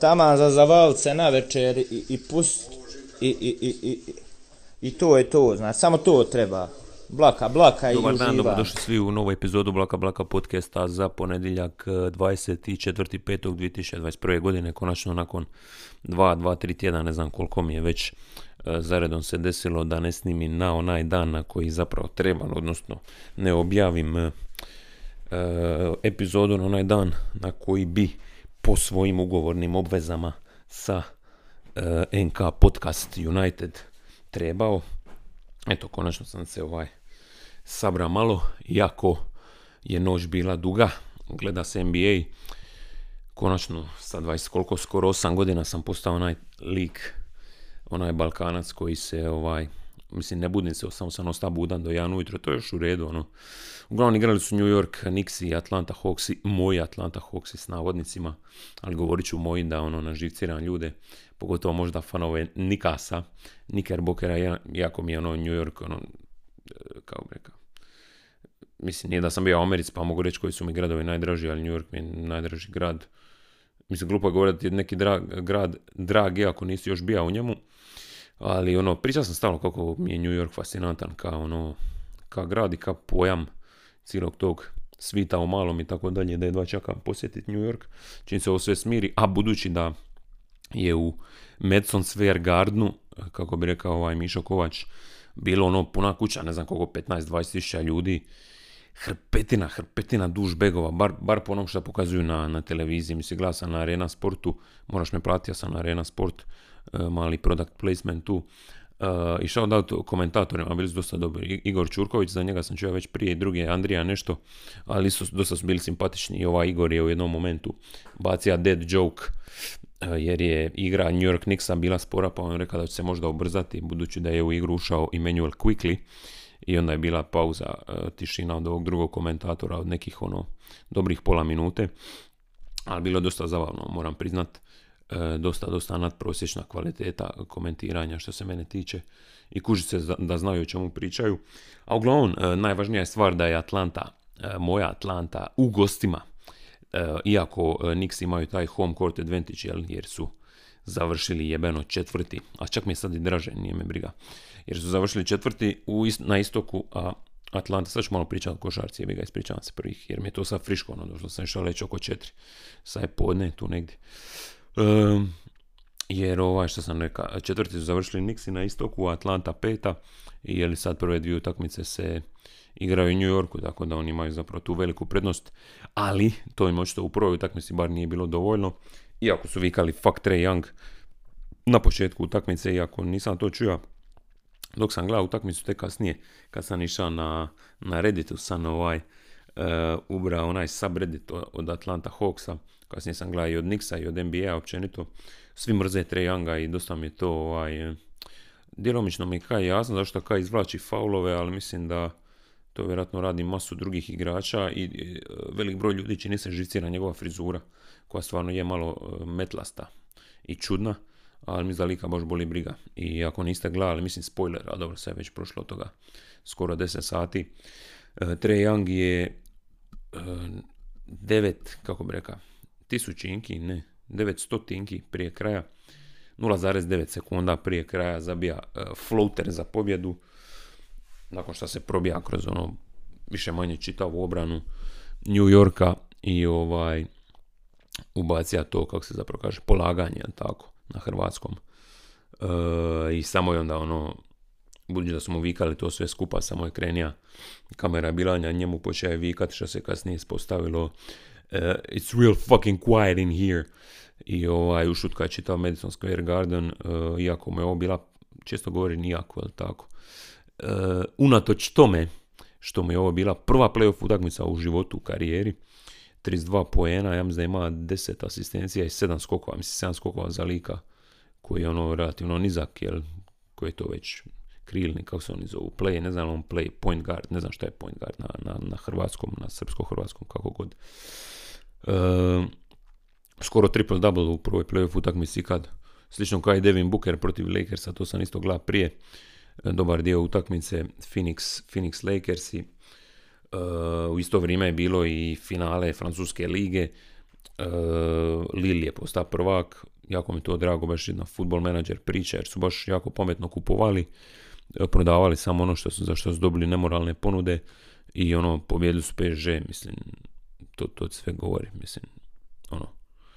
taman za zavalce na večer i, i pust i, i, i, i, i to je to, znači, samo to treba. Blaka, blaka i Dobar dan, dobrodošli svi u novu epizodu Blaka Blaka podcasta za ponedjeljak eh, 24.5.2021. godine, konačno nakon 2, 2, 3 tjedna, ne znam koliko mi je već eh, zaredom se desilo da ne snimim na onaj dan na koji zapravo trebam, odnosno ne objavim eh, eh, epizodu na onaj dan na koji bi po svojim ugovornim obvezama sa eh, NK Podcast United trebao. Eto, konačno sam se ovaj sabra malo, iako je noć bila duga, gleda se NBA, konačno sa 20 koliko, skoro 8 godina sam postao onaj lik, onaj Balkanac koji se ovaj, mislim ne budim se, samo sam ostao budan do 1 ujutro, to je još u redu, ono. Uglavnom igrali su New York Knicks i Atlanta Hawks, moji Atlanta Hawks s navodnicima, ali govorit ću moji da ono naživciram ljude, pogotovo možda fanove Nikasa, Knickerbockera, ja- jako mi je ono New York, ono, e, kao bi rekao, mislim nije da sam bio u Americi pa mogu reći koji su mi gradovi najdraži, ali New York mi je najdraži grad. Mislim, glupo je govoriti je neki drag, grad drag je ako nisi još bio u njemu, ali ono, pričao sam stalno kako mi je New York fascinantan kao ono, kao grad i kao pojam cijelog tog svita u malom i tako dalje, da jedva čekam posjetiti New York, čim se ovo sve smiri, a budući da je u Madison Square Gardenu, kako bi rekao ovaj Mišo Kovač, bilo ono puna kuća, ne znam koliko, 15-20 tisuća ljudi, hrpetina, hrpetina dužbegova, bar, bar po onom što pokazuju na, na televiziji. Mislim, gleda sam na Arena Sportu, moraš me pratiti, ja sam na Arena Sport, e, mali product placement tu. Uh, I shout out komentatorima, bili su dosta dobri. Igor Čurković, za njega sam čuo već prije, i drugi Andrija nešto, ali su, dosta su bili simpatični. I ovaj Igor je u jednom momentu bacija dead joke, e, jer je igra New York Knicksa bila spora, pa on je rekao da će se možda ubrzati, budući da je u igru ušao Emmanuel Quickly, i onda je bila pauza, e, tišina od ovog drugog komentatora od nekih ono dobrih pola minute, ali bilo je dosta zabavno, moram priznat, dosta, dosta nadprosječna kvaliteta komentiranja što se mene tiče i kuži se da znaju o čemu pričaju. A uglavnom, e, najvažnija je stvar da je Atlanta, e, moja Atlanta, u gostima, E, iako e, Knicks imaju taj home court advantage, jer su završili jebeno četvrti, a čak mi je sad i draže, nije me briga, jer su završili četvrti u, is- na istoku, a Atlanta, sad ću malo pričati o košarci, jebi ga, ispričavam se prvih, jer mi je to sad friško, ono, došlo sam išao reći oko četiri, sad je podne, tu negdje. Ehm, jer ovaj što sam rekao, četvrti su završili Knicksi na istoku, Atlanta peta, i je li sad prve dvije utakmice se igraju u New Yorku, tako da oni imaju zapravo tu veliku prednost, ali to im očito u prvoj utakmici bar nije bilo dovoljno, iako su vikali fuck Trae Young na početku utakmice, iako nisam to čuo, dok sam gledao utakmicu te kasnije, kad sam išao na, na Redditu, sam ovaj, uh, ubrao onaj subreddit od Atlanta Hawksa, kasnije sam gledao i od Knicksa i od NBA općenito, svi mrze Trae Younga i dosta mi je to ovaj, djelomično mi kaj jasno zašto kaj izvlači faulove, ali mislim da to vjerojatno radi masu drugih igrača i e, velik broj ljudi čini se živcira njegova frizura, koja stvarno je malo e, metlasta i čudna, ali mi za lika baš boli briga. I ako niste gledali, mislim spoiler, a dobro, sve je već prošlo toga skoro 10 sati. E, Trae Young je e, devet, kako bi rekao, tisućinki, ne, 900 tinki prije kraja, 0,9 sekunda prije kraja zabija e, floater za pobjedu, nakon što se probija kroz ono više manje čitavu obranu New Yorka i ovaj ubacija to, kako se zapravo kaže, polaganje, tako, na hrvatskom. E, I samo je onda ono, budući da su mu vikali to sve skupa, samo je krenija kamera bilanja, njemu počeo je vikat što se kasnije ispostavilo It's real fucking quiet in here. I ovaj, ušutka je čitao Madison Square Garden, e, iako mu je ovo bila, često govorim iako, jel tako, e, unatoč tome što mu je ovo bila prva playoff utakmica u životu u karijeri, 32 poena, ja mislim da ima 10 asistencija i 7 skokova, mislim 7 skokova za lika koji je ono relativno nizak, jel, koji je to već krilni, kako se oni zovu, play, ne znam on play, point guard, ne znam šta je point guard na, na, na hrvatskom, na srpsko-hrvatskom, kako god. E, skoro triple double u prvoj playoff utakmici kad, slično kao i Devin Booker protiv Lakersa, to sam isto gledao prije, E, dobar dio utakmice Phoenix, Phoenix Lakersi, Uh, u isto vrijeme je bilo i finale Francuske lige. Lille je postao prvak, jako mi to drago, baš jedna futbol menadžer priča, jer su baš jako pametno kupovali, e, prodavali samo ono što su, za što su dobili nemoralne ponude i ono, pobjedili su PSG, mislim, to, to sve govori, mislim, ono,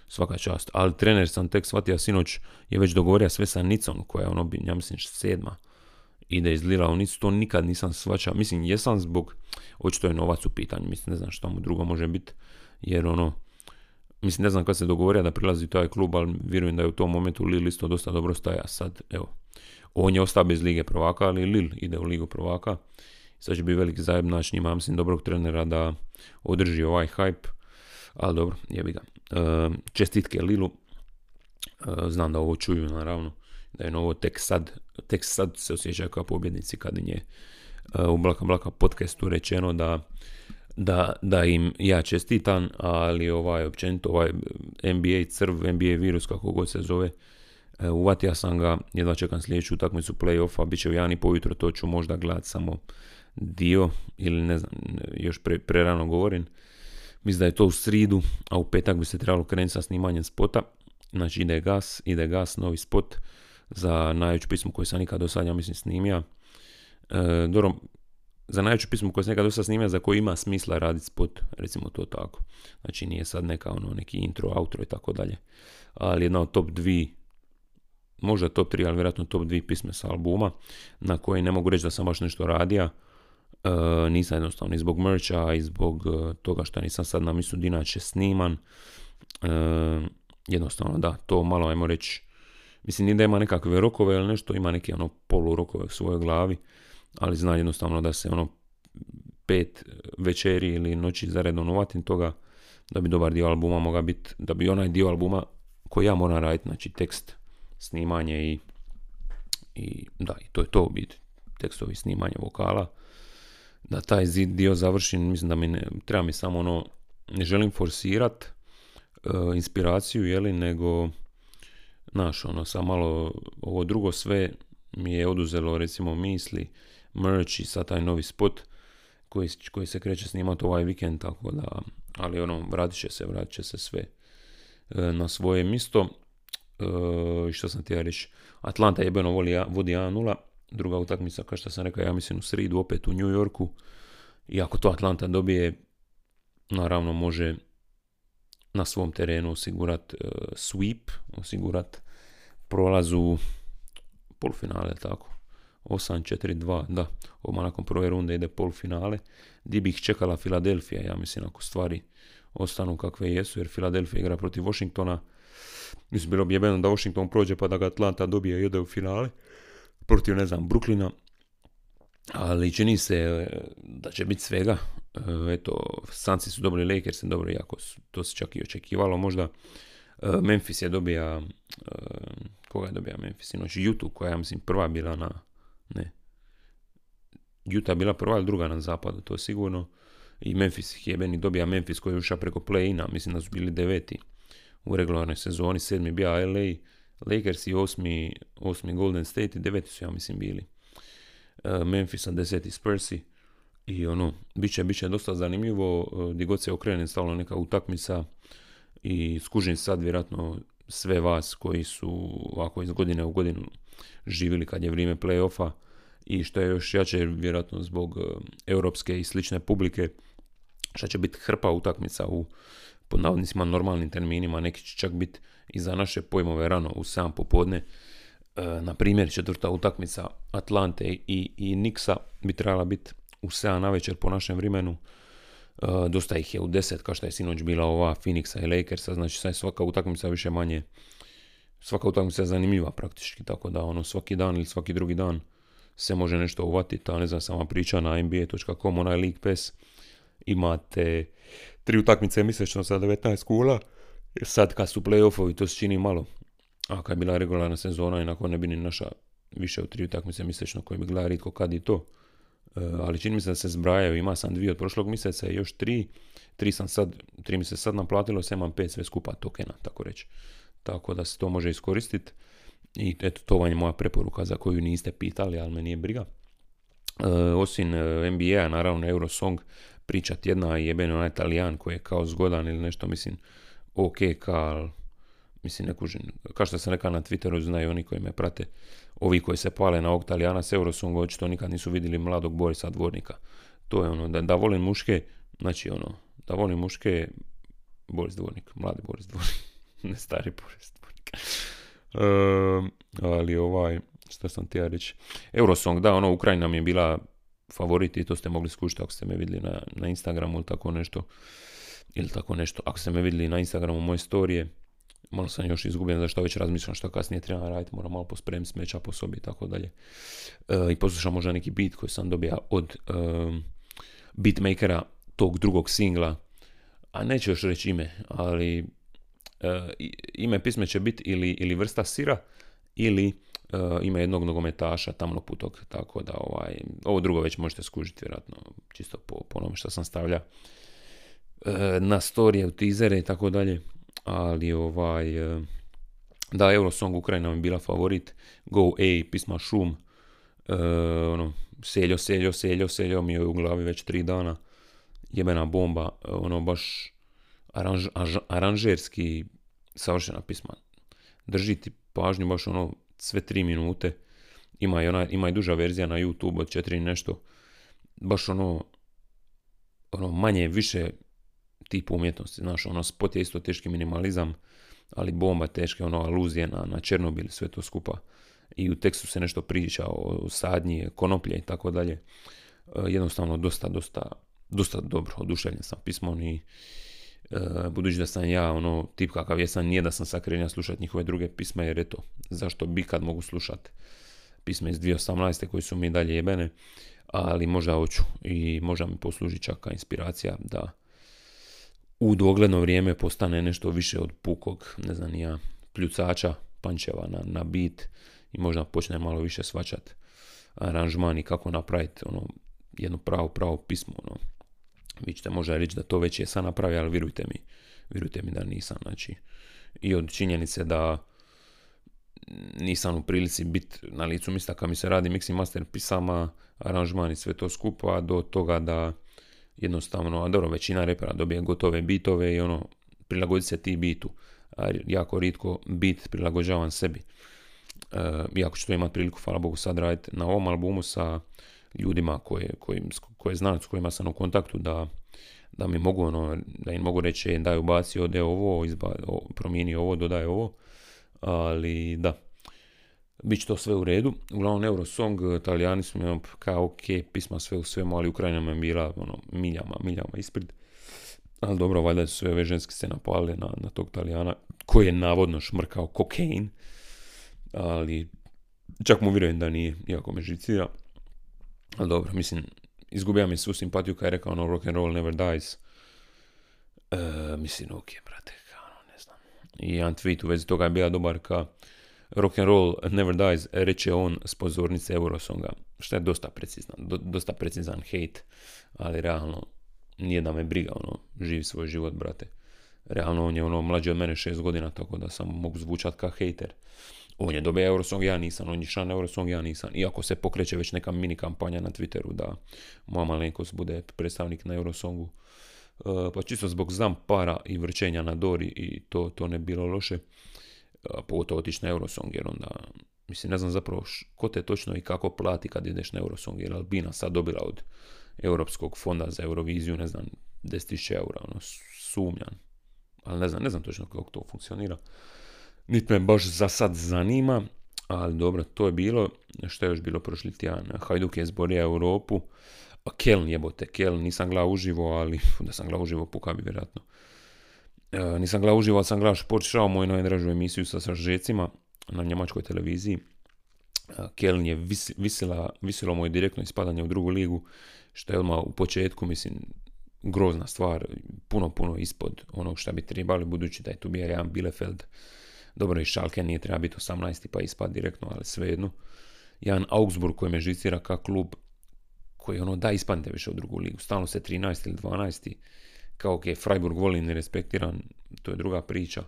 svaka čast. Ali trener sam tek shvatio sinoć je već dogovorio sve sa Nicom, koja je ono, ja mislim, sedma ide iz Lila u Nicu, to nikad nisam svačao. Mislim, jesam zbog, očito je novac u pitanju, mislim, ne znam što mu drugo može biti, jer ono, mislim, ne znam kad se dogovorio da prilazi taj klub, ali vjerujem da je u tom momentu Lil isto dosta dobro staja. Sad, evo, on je ostao bez Lige prvaka, ali Lil ide u Ligu prvaka. Sad će biti veliki zajeb naći njima, mislim, dobrog trenera da održi ovaj hype. Ali dobro, jebi ga. E, čestitke Lilu. E, znam da ovo čuju, naravno. Da je novo tek sad, tek sad se osjećaju kao pobjednici kad je e, u Blaka Blaka podcastu rečeno da da, da im ja čestitam, ali ovaj općenito ovaj NBA crv, NBA virus kako god se zove, uvatio sam ga, jedva čekam sljedeću utakmicu playoffa, bit će u jedan i pojutro, to ću možda gledat samo dio, ili ne znam, još pre, prerano govorim. Mislim da je to u sridu, a u petak bi se trebalo krenuti sa snimanjem spota. Znači ide gas, ide gas, novi spot za najveću pismu koju sam nikad do sad, ja mislim, snimio. E, dobro, za najveću pismu koju sam nekad dosta snimio, za koju ima smisla raditi spot, recimo to tako. Znači nije sad neka ono, neki intro, outro i tako dalje. Ali jedna od top dvi, možda top tri, ali vjerojatno top dvi pisme sa albuma, na koje ne mogu reći da sam baš nešto radio. E, nisam jednostavno i zbog mercha i zbog e, toga što nisam sad na misu dinače sniman. E, jednostavno da, to malo ajmo reći, mislim ni da ima nekakve rokove ili nešto, ima neke ono polu rokove u svojoj glavi ali zna jednostavno da se ono pet večeri ili noći zaredno uvatim toga da bi dobar dio albuma mogao biti, da bi onaj dio albuma koji ja moram raditi, znači tekst, snimanje i, i da, i to je to biti tekstovi snimanje vokala, da taj dio završim, mislim da mi ne, treba mi samo ono, ne želim forsirat uh, inspiraciju, jeli, nego, znaš, ono, samo malo, ovo drugo sve mi je oduzelo, recimo, misli, merch i sad taj novi spot koji, koji se kreće snimati ovaj vikend, tako da, ali ono, vratit će se, vratit će se sve e, na svoje mjesto. E, I što sam ti ja reći, Atlanta jebeno vodi 1-0, druga utakmica, kao što sam rekao, ja mislim u sridu opet u New Yorku. I ako to Atlanta dobije, naravno može na svom terenu osigurat uh, sweep, osigurat prolaz u polufinale, tako. 8-4-2, da, ovo nakon prve runde ide finale, di bi ih čekala Filadelfija, ja mislim, ako stvari ostanu kakve jesu, jer Filadelfija igra protiv Washingtona, mislim, bilo bi jebeno da Washington prođe pa da ga Atlanta dobije i ide u finale, protiv, ne znam, Brooklyna, ali čini se e, da će biti svega, e, eto, Sanci su dobili Lakers, dobro, jako to se čak i očekivalo, možda e, Memphis je dobija, koga je dobija Memphis, inoć Jutu, koja ja mislim prva bila na ne. Utah bila prva ili druga na zapadu, to je sigurno. I Memphis jebeni dobija Memphis koji je ušao preko play-ina, mislim da su bili deveti u regularnoj sezoni, sedmi bio LA, Lakers i osmi, osmi Golden State i deveti su ja mislim bili. Uh, Memphis a deseti Spursi i ono, bit će, bit će dosta zanimljivo, gdje god se okrene stalno neka utakmica i skužim sad vjerojatno sve vas koji su ovako iz godine u godinu živjeli kad je vrijeme playoffa i što je još jače vjerojatno zbog e, europske i slične publike što će biti hrpa utakmica u pod navodnicima normalnim terminima, neki će čak biti i za naše pojmove rano u 7 popodne. E, na primjer, četvrta utakmica Atlante i, i Nixa bi trebala biti u 7 na večer po našem vremenu. E, dosta ih je u 10, kao što je sinoć bila ova Phoenixa i Lakersa, znači sad svaka utakmica više manje svaka utakmica je zanimljiva praktički, tako da ono svaki dan ili svaki drugi dan se može nešto uvatiti, a ne znam, sama priča na nba.com, onaj League Pass, imate tri utakmice mjesečno sa 19 kula, sad kad su playoffovi to se čini malo, a kad je bila regularna sezona i ne bi ni naša više od tri utakmice mjesečno koje bi gledali ritko kad i to, e, ali čini mi se da se zbrajaju, ima sam dvije od prošlog mjeseca i još tri, tri sam sad, tri mi se sad naplatilo, sam imam pet sve skupa tokena, tako reći. Tako da se to može iskoristiti. I eto, to vam je moja preporuka za koju niste pitali, ali me nije briga. E, osim e, NBA, naravno Eurosong, priča tjedna i jeben onaj Italijan koji je kao zgodan ili nešto, mislim, ok, kao, mislim ne kužim, kao što sam rekao na Twitteru, znaju oni koji me prate, ovi koji se pale na ovog Talijana s Eurosonga, očito nikad nisu vidjeli mladog Borisa Dvornika. To je ono, da, da volim muške, znači ono, da volim muške, Boris Dvornik, mladi Boris Dvornik, ne stari Boris Dvornik. Ehm, ali ovaj, što sam ti ja reći, Eurosong, da, ono, Ukrajina mi je bila favorit i to ste mogli skušati ako ste me vidjeli na, na Instagramu ili tako nešto, ili tako nešto, ako ste me vidjeli na Instagramu moje storije, malo sam još izgubljen, zašto već razmišljam što kasnije trebam raditi, moram malo pospremiti smeća po sobi i tako dalje. E, I poslušam možda neki beat koji sam dobija od um, beatmakera tog drugog singla, a neću još reći ime, ali uh, ime pisme će biti ili, ili vrsta sira, ili uh, ime jednog nogometaša tamnoputog, tako da ovaj, ovo drugo već možete skužiti vjerojatno, čisto po, po onome što sam stavlja na storije, u teasere i tako dalje ali ovaj, e, da, Eurosong Ukrajina mi bila favorit, Go A, pisma Šum, uh, ono, seljo, seljo, seljo, seljo mi je u glavi već tri dana, jebena bomba, ono, baš aranž, aranžerski savršena pisma. Drži ti pažnju baš ono sve tri minute, ima i, ona, ima i duža verzija na YouTube od četiri nešto, baš ono, ono manje, više tip umjetnosti. Znaš, ono, spot je isto teški minimalizam, ali bomba teške, ono, aluzije na, na Černobil, sve to skupa. I u tekstu se nešto priča o sadnji, konoplje i tako dalje. E, jednostavno, dosta, dosta, dosta dobro, oduševljen sam pismom i budući da sam ja, ono, tip kakav jesam, nije da sam sakrenja slušati njihove druge pisma, jer eto, zašto bi kad mogu slušati pisme iz 2018. koji su mi dalje jebene, ali možda hoću i možda mi posluži čak kao inspiracija da u dogledno vrijeme postane nešto više od pukog, ne znam ja, pljucača, pančeva na, na bit i možda počne malo više svačat aranžman i kako napraviti ono, jedno pravo, pravo pismo. Ono. Vi ćete možda reći da to već je sam napravio, ali vjerujte mi, vjerujte mi da nisam. Znači, I od činjenice da nisam u prilici biti na licu mista kad mi se radi mixing master pisama, aranžman i sve to skupa, do toga da jednostavno, a dobro, većina repera dobije gotove bitove i ono, prilagodi se ti bitu. A jako ritko bit prilagođavam sebi. E, iako ću to imati priliku, hvala Bogu, sad raditi na ovom albumu sa ljudima koje, koji, koje znam, s kojima sam u kontaktu, da, da mi mogu, ono, da im mogu reći, e, daj ubaci ode ovo, izba, promijeni ovo, dodaj ovo, ali da, bit će to sve u redu. Uglavnom Eurosong, italijani su mi ono, kao ok, pisma sve u svemu, ali Ukrajina mi je bila ono, miljama, miljama ispred. Ali dobro, valjda su sve ove ženske se napale na, na tog Italijana, koji je navodno šmrkao kokain. Ali čak mu vjerujem da nije, iako me žicira. Ali dobro, mislim, izgubija mi svu simpatiju kad je rekao ono rock and roll never dies. E, mislim, ok, brate, kao, ne znam. I jedan tweet u vezi toga je bila dobar ka rock and roll never dies, reče on s pozornice Eurosonga, što je dosta precizan, dosta precizan hate, ali realno nije da me briga, ono, živi svoj život, brate. Realno on je ono mlađi od mene šest godina, tako da sam mogu zvučat kao hater. On je dobio Eurosong, ja nisam, on je šan Eurosong, ja nisam. Iako se pokreće već neka mini kampanja na Twitteru da moja malenkost bude predstavnik na Eurosongu. Uh, pa čisto zbog znam para i vrčenja na Dori i to, to ne bilo loše pogotovo otići na Eurosong, jer onda, mislim, ne znam zapravo ko te točno i kako plati kad ideš na Eurosong, jer Albina sad dobila od Europskog fonda za Euroviziju, ne znam, 10.000 eura, ono, sumnjan. Ali ne znam, ne znam točno kako to funkcionira. Niti me baš za sad zanima, ali dobro, to je bilo. Što je još bilo prošli tjedan? Hajduk je zborio Europu. A Keln jebote, Keln, nisam gledao uživo, ali da sam gledao uživo, puka bi vjerojatno. E, nisam gledao uživo, sam gledao šport šao moju najdražu emisiju sa sažecima na njemačkoj televiziji. E, Keln je visila, visilo moje direktno ispadanje u drugu ligu, što je odmah u početku, mislim, grozna stvar, puno, puno ispod onog što bi trebali, budući da je tu bio jedan Bielefeld, dobro i Schalke nije treba biti 18. pa ispad direktno, ali svejedno. Jedan Augsburg koji me žicira kao klub koji ono da ispadne više u drugu ligu, stalno se 13. ili 12 kao ok, Freiburg volim, ne respektiram, to je druga priča.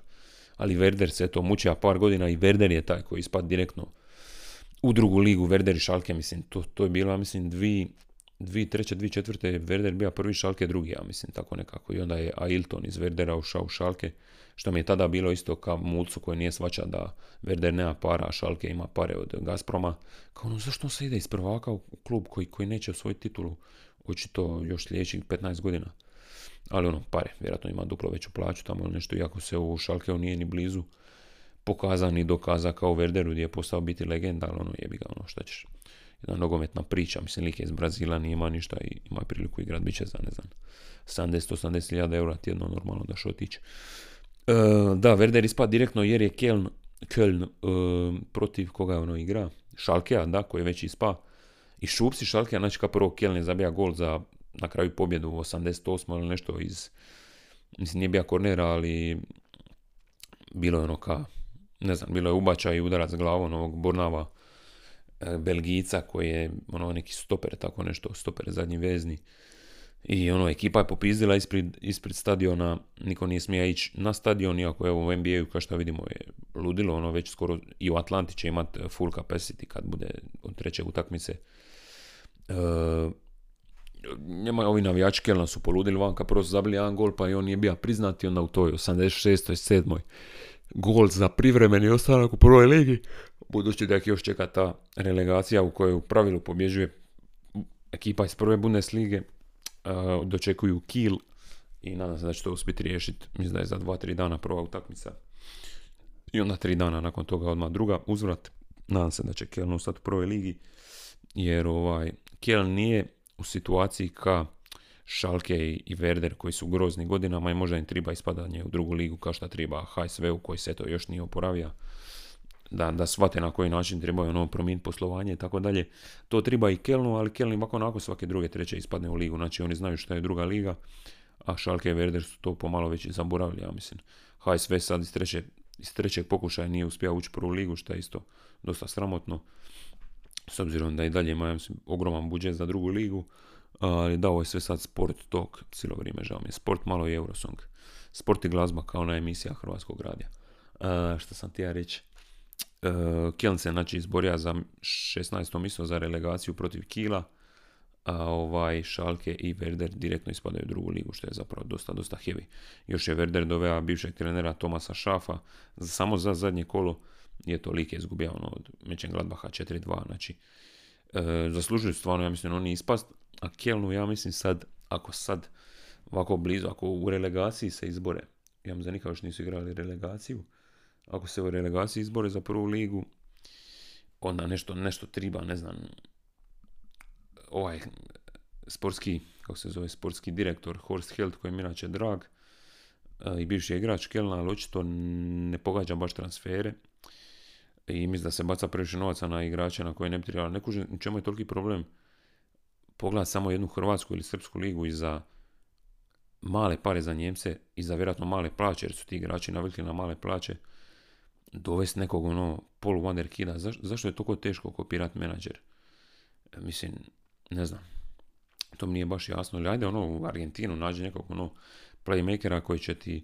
Ali Werder se to muči, a par godina i Werder je taj koji ispad direktno u drugu ligu, Werder i Schalke, mislim, to, to je bilo, mislim, dvi, 2003. 2004. je Werder bio prvi Šalke drugi, ja mislim, tako nekako. I onda je Ailton iz Werdera ušao u Šalke, što mi je tada bilo isto kao mulcu koji nije svača da Werder nema para, a Šalke ima pare od Gazproma. Kao ono, zašto se ide iz prvaka u klub koji, koji neće osvojiti titulu? Očito još sljedećih 15 godina. Ali ono, pare, vjerojatno ima duplo veću plaću tamo ili nešto, iako se u Šalkeu nije ni blizu pokaza ni dokaza kao Werderu gdje je postao biti legenda, ali ono jebi ga, ono šta ćeš jedna nogometna priča, mislim lik je iz Brazila, nije ima ništa i ima priliku igrat, bit će za ne znam 70-80 hiljada eura tjedno normalno da što otići. E, da, Werder ispad direktno jer je Köln, Köln e, protiv koga ono igra, Šalkea, da, koji je već ispa. I Šupsi Šalkea, znači kao prvo Köln je zabija gol za na kraju pobjedu u 88 ili nešto iz, mislim nije bija kornera, ali bilo je ono ka, ne znam, bilo je ubačaj i udarac glavom ovog Bornava E, Belgica koji je ono neki stoper, tako nešto, stoper zadnji vezni. I ono, ekipa je popizdila ispred, ispred stadiona, niko nije smija ići na stadion, iako evo u NBA-u, kao što vidimo, je ludilo, ono već skoro i u Atlanti će imati full capacity kad bude od treće utakmice. E, njema ovi navijači Kelna su poludili vanka, prvo su zabili jedan gol, pa i on nije bio priznati, onda u toj 86. 7. gol za privremeni ostanak u prvoj ligi, budući da ih još čeka ta relegacija u kojoj u pravilu pobježuje ekipa iz prve Bundeslige, uh, dočekuju Kiel i nadam se da će to uspjeti riješiti, mislim da je za 2-3 dana prva utakmica i onda 3 dana nakon toga odmah druga uzvrat. Nadam se da će Kiel ostati u prvoj ligi, jer ovaj, Kiel nije u situaciji ka Schalke i Werder koji su grozni godinama i možda im treba ispadanje u drugu ligu kao što treba HSV u koji se to još nije oporavio da, da shvate na koji način trebaju ono promijeniti poslovanje i tako dalje. To treba i Kelnu, ali Kelni ovako onako svake druge, treće ispadne u ligu. Znači oni znaju što je druga liga, a Schalke i Werder su to pomalo već zaboravili, ja mislim. HSV sad iz, treće, iz trećeg pokušaja nije uspio ući prvu ligu, što je isto dosta sramotno. S obzirom da i dalje imaju ogroman budžet za drugu ligu, ali da, ovo je sve sad sport tok, cijelo vrijeme žao mi je. Sport malo i Eurosong. Sport i glazba kao na emisija Hrvatskog radija. Uh, što sam ti ja reći? Uh, Keln se znači izborio za 16. mjesto za relegaciju protiv Kila, a ovaj Šalke i Werder direktno ispadaju u drugu ligu, što je zapravo dosta, dosta heavy. Još je Werder doveo bivšeg trenera Tomasa Šafa, samo za zadnje kolo je to like izgubio ono od Gladbaha 4-2, znači uh, zaslužuju stvarno, ja mislim, oni ispast, a Kelnu, ja mislim sad, ako sad ovako blizu, ako u relegaciji se izbore, ja mislim da nikad još nisu igrali relegaciju, ako se u relegaciji izbore za prvu ligu, onda nešto, nešto triba, ne znam, ovaj sportski, kako se zove, sportski direktor Horst Held, koji je inače drag e, i bivši igrač Kelna, ali očito ne pogađa baš transfere. I mislim da se baca previše novaca na igrače na koje ne bi trebalo. Ne čemu je toliki problem? Pogledati samo jednu hrvatsku ili srpsku ligu i za male pare za Njemce i za vjerojatno male plaće, jer su ti igrači navikli na male plaće dovesti nekog ono polu wonderkida, Zaš, zašto je toliko teško kopirati menadžer? E, mislim, ne znam. To mi nije baš jasno. Ili ajde ono u Argentinu nađi nekog ono playmakera koji će ti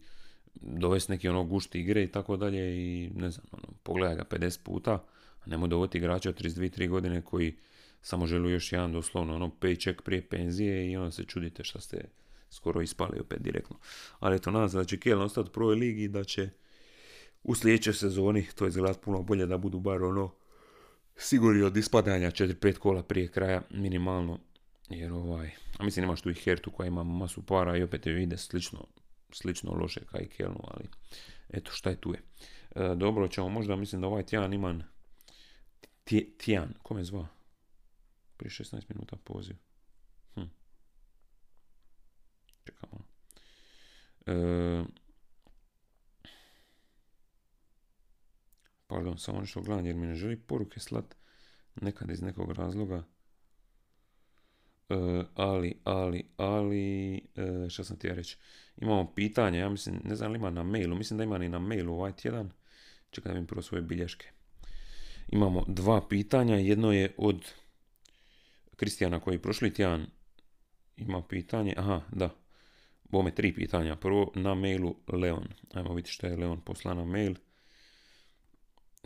dovesti neki ono gušti igre i tako dalje i ne znam, ono, pogledaj ga 50 puta, a nemoj dovoditi igrača od 32-3 godine koji samo žele još jedan doslovno ono paycheck prije penzije i onda se čudite što ste skoro ispali opet direktno. Ali eto, nadam se da će Kiel ostati u prvoj ligi i da će u sljedećoj sezoni to izgleda puno bolje da budu bar ono sigurni od ispadanja 4-5 kola prije kraja minimalno jer ovaj, a mislim imaš tu i Hertu koja ima masu para i opet je ide slično, slično loše kao i Kelnu, ali eto šta je tu je. E, dobro ćemo možda, mislim da ovaj tjedan imam Tijan, kome zva? Prije 16 minuta poziv. Hm. Čekamo. E, Pardon, samo nešto gledam jer mi ne želi poruke slat nekad iz nekog razloga. E, ali, ali, ali, e, šta sam ti ja reći? Imamo pitanje, ja mislim, ne znam li ima na mailu, mislim da ima ni na mailu ovaj tjedan. Čekaj da mi prvo svoje bilješke. Imamo dva pitanja, jedno je od Kristijana koji prošli tjedan ima pitanje, aha, da, bome tri pitanja. Prvo na mailu Leon, ajmo vidjeti što je Leon posla na mail.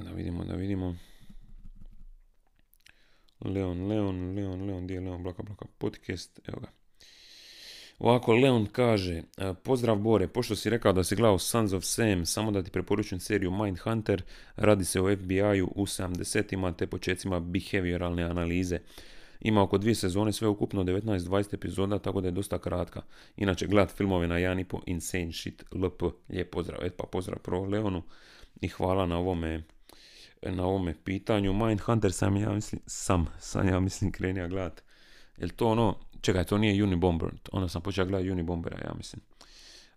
Da vidimo, da vidimo. Leon, Leon, Leon, Leon, gdje je Leon, blaka, blaka, podcast, evo ga. Ovako, Leon kaže, e, pozdrav Bore, pošto si rekao da si gledao Sons of Sam, samo da ti preporučujem seriju Mindhunter, radi se o FBI-u u 70-ima te početcima behavioralne analize. Ima oko dvije sezone, sve ukupno 19-20 epizoda, tako da je dosta kratka. Inače, gled filmove na 1,5 Insane Shit LP. Lijep pozdrav. Et pa pozdrav pro Leonu i hvala na ovome na ovome pitanju. Mindhunter sam ja mislim, sam, sam ja mislim krenija gledat. Jel to ono, čekaj, to nije Unibomber, onda sam počeo gledati Unibombera, ja mislim.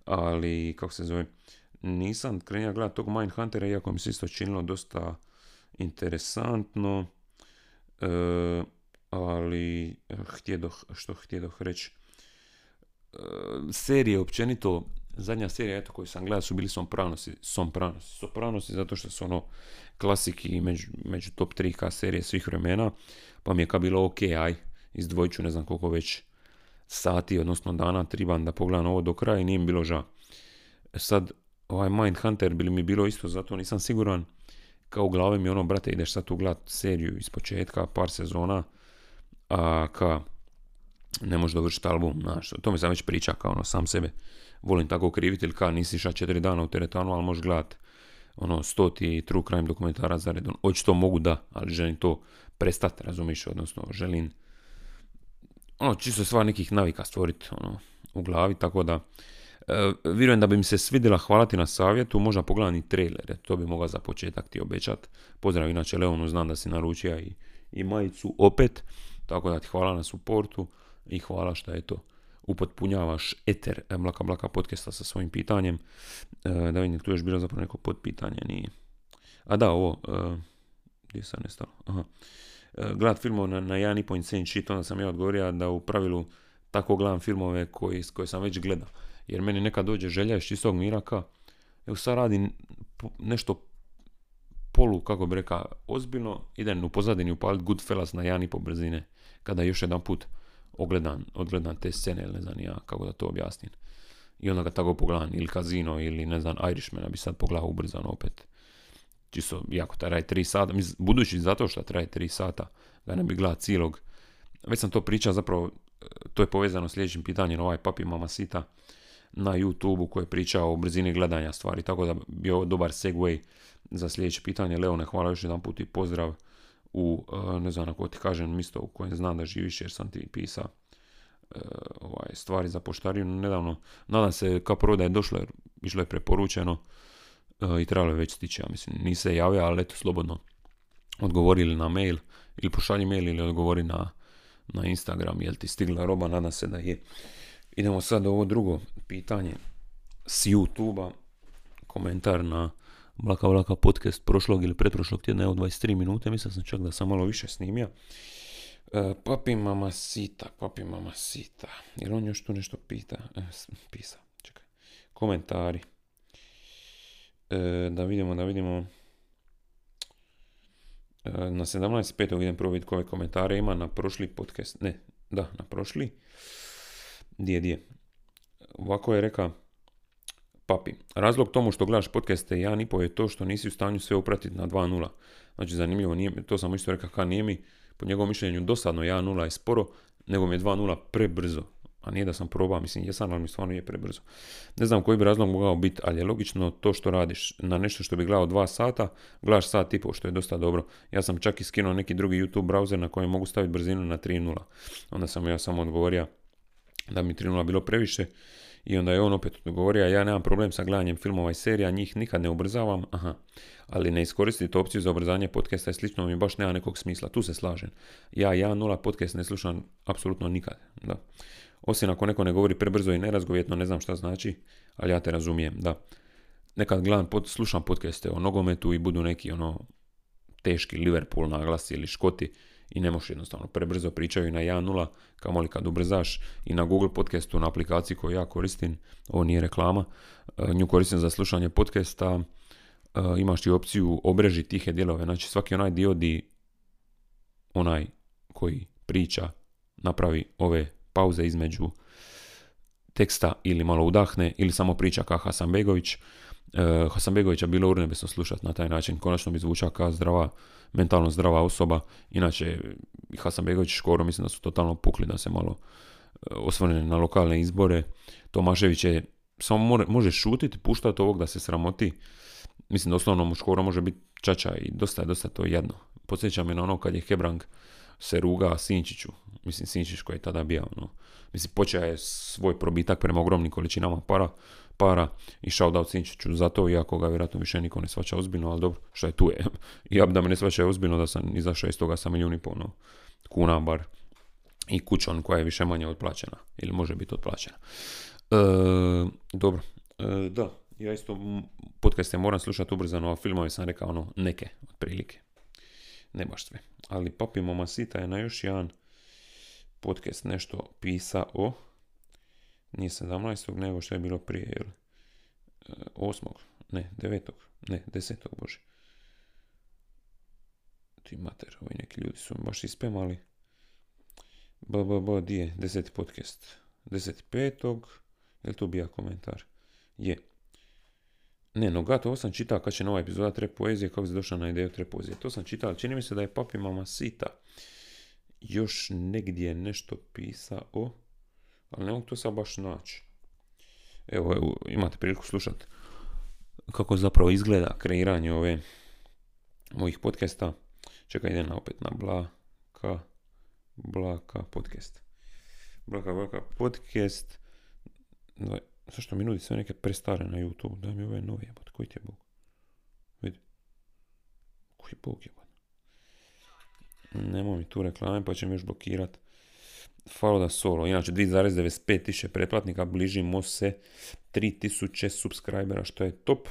Ali, kako se zove, nisam krenija gledat tog Mindhuntera, iako mi se isto činilo dosta interesantno. E, ali htjedoh, što htjedoh reći, eh, serije općenito, zadnja serija eto, koju sam gledao su bili Sopranosi, Sopranosi, Sopranosi zato što su ono klasiki među, među top 3K serije svih vremena, pa mi je kao bilo ok, aj, izdvojit ću ne znam koliko već sati, odnosno dana, triban da pogledam ovo do kraja i nije mi bilo ža. E sad, ovaj Mindhunter bili mi bilo isto, zato nisam siguran, kao u glavi mi ono, brate, ideš sad tu gledat seriju iz početka, par sezona, a ka ne možeš dovršiti album, znaš, to mi sam već priča kao ono, sam sebe volim tako kriviti ili ka nisi ša četiri dana u teretanu, ali možeš gledat ono, stoti true crime dokumentara za redom. Očito mogu da, ali želim to prestati, razumiš, odnosno želim ono, čisto stvar nekih navika stvoriti ono, u glavi, tako da e, vjerujem da bi mi se svidjela hvalati na savjetu, možda pogledam i trailere, to bi mogao za početak ti obećat. Pozdrav inače Leonu, znam da si naručio i, i majicu opet. Tako da ti hvala na suportu i hvala što je to upotpunjavaš eter e, Mlaka Mlaka podcasta sa svojim pitanjem. E, da vidim, tu još bilo zapravo neko podpitanje, nije. A da, ovo, e, gdje sam nestalo? Aha. Gledat filmove na, na 1,5 insane shit, onda sam ja odgovorio da u pravilu tako gledam filmove koji, koje sam već gledao. Jer meni nekad dođe želja iz čistog miraka, evo sad radim nešto polu, kako bi rekao, ozbiljno, idem u pozadini upaliti Goodfellas na 1,5 brzine kada još jedan put ogledam, odgledam te scene ili ne znam ja kako da to objasnim. I onda ga tako pogledam ili Kazino ili ne znam Irishmana bi sad pogledao ubrzano opet. Čisto, jako traje 3 sata, budući zato što traje 3 sata, ga ne bi gledao cijelog. Već sam to pričao, zapravo to je povezano s sljedećim pitanjem ovaj papi mama sita na YouTube-u koji je pričao o brzini gledanja stvari, tako da bi ovo dobar segway za sljedeće pitanje. Leone, hvala još jedan put i pozdrav u, e, ne znam ako ti kažem, misto u kojem znam da živiš jer sam ti pisao e, ovaj, stvari za poštarinu nedavno. Nadam se kao prvo da je došlo jer išlo je preporučeno e, i trebalo je već stići, ja mislim. Nisi javio, ali eto slobodno odgovorili na mail ili pošalji mail ili odgovori na, na Instagram jel ti stigla roba, nadam se da je. Idemo sad ovo drugo pitanje s YouTube-a, komentar na Blaka Blaka podcast prošlog ili pretprošlog tjedna, evo 23 minute, mislim sam čak da sam malo više snimio. E, papi mama sita, papi mama sita. Jer on još tu nešto pita, e, pisa, čekaj. Komentari. E, da vidimo, da vidimo. E, na 17.5. idem prvo vidjeti koje komentare ima na prošli podcast. Ne, da, na prošli. Dije, dije. Ovako je rekao, Papi, razlog tomu što gledaš podcaste 1.5 je to što nisi u stanju sve upratiti na 2.0. Znači zanimljivo, nije, to sam isto rekao, ka nije mi po njegovom mišljenju dosadno 1.0 je sporo, nego mi je 2.0 prebrzo. A nije da sam probao, mislim, jesam, ali mi stvarno je prebrzo. Ne znam koji bi razlog mogao biti, ali je logično to što radiš. Na nešto što bi gledao 2 sata, gledaš sat i što je dosta dobro. Ja sam čak i skinuo neki drugi YouTube browser na kojem mogu staviti brzinu na 3.0. Onda sam ja samo odgovorio da mi 3.0 bilo previše i onda je on opet odgovorio, ja nemam problem sa gledanjem filmova i serija, njih nikad ne ubrzavam, aha, ali ne iskoristiti opciju za ubrzanje podcasta i slično mi baš nema nekog smisla, tu se slažem. Ja, ja nula podcast ne slušam apsolutno nikad, da. Osim ako neko ne govori prebrzo i nerazgovjetno, ne znam šta znači, ali ja te razumijem, da. Nekad gledam, pod, slušam podcaste o nogometu i budu neki ono teški Liverpool naglasi ili Škoti, i ne možeš jednostavno prebrzo pričaju na 1.0 kamoli kad ubrzaš i na Google podcastu na aplikaciji koju ja koristim, ovo nije reklama, e, nju koristim za slušanje podcasta, e, imaš i opciju obreži tihe dijelove, znači svaki onaj dio di onaj koji priča napravi ove pauze između teksta ili malo udahne ili samo priča kao Hasan Begović, uh, Hasanbegovića bilo urnebesno slušati na taj način. Konačno mi zvuča kao zdrava, mentalno zdrava osoba. Inače, Hasanbegović i Škoro mislim da su totalno pukli da se malo osvrne na lokalne izbore. Tomašević je samo može šutiti, puštati ovog da se sramoti. Mislim, doslovno mu Škoro može biti čača i dosta je, dosta to jedno. Podsjeća me na ono kad je Hebrang se ruga Sinčiću. Mislim, Sinčić koji je tada bio, ono. Mislim, počeo je svoj probitak prema ogromnim količinama para, para i shoutout Sinčiću za to, iako ga vjerojatno više niko ne svaća ozbiljno, ali dobro, što je tu je. ja da me ne svaća ozbiljno da sam izašao iz toga sa milijuni po ono, kuna bar i kućon koja je više manje otplaćena ili može biti otplaćena. E, dobro, e, da, ja isto podcaste moram slušati ubrzano, a filmove sam rekao ono neke, otprilike. Ne baš sve. Ali Papi Mamasita je na još jedan podcast nešto pisao. Nije 17. nego što je bilo prije, jel? 8. E, ne, 9. Ne, 10. bože. Ti mater, ovi neki ljudi su baš ispemali. Ba, di je? Deseti podcast. Deseti petog. Je li tu bija komentar? Je. Ne, no gato, ovo sam čitao kad će nova epizoda Trep poezije, kako se došla na ideju Trep poezije. To sam čitao, čini mi se da je papi mama sita još negdje nešto pisao, ali ne mogu to sad baš naći. Evo, evo, imate priliku slušati kako zapravo izgleda kreiranje ove mojih podcasta. Čekaj, idem opet na Blaka, Blaka podcast. Blaka, Blaka podcast. Zašto mi nudi sve neke prestare na YouTube? Daj mi ove nove, jebot. Koji ti je Bog? Vidi. Koji Bog, jebot? Nemoj mi tu reklame, pa će mi još blokirat. Falo da solo. Inače, 2,95 tisuće pretplatnika. Bližimo se 3000 subscribera, što je top.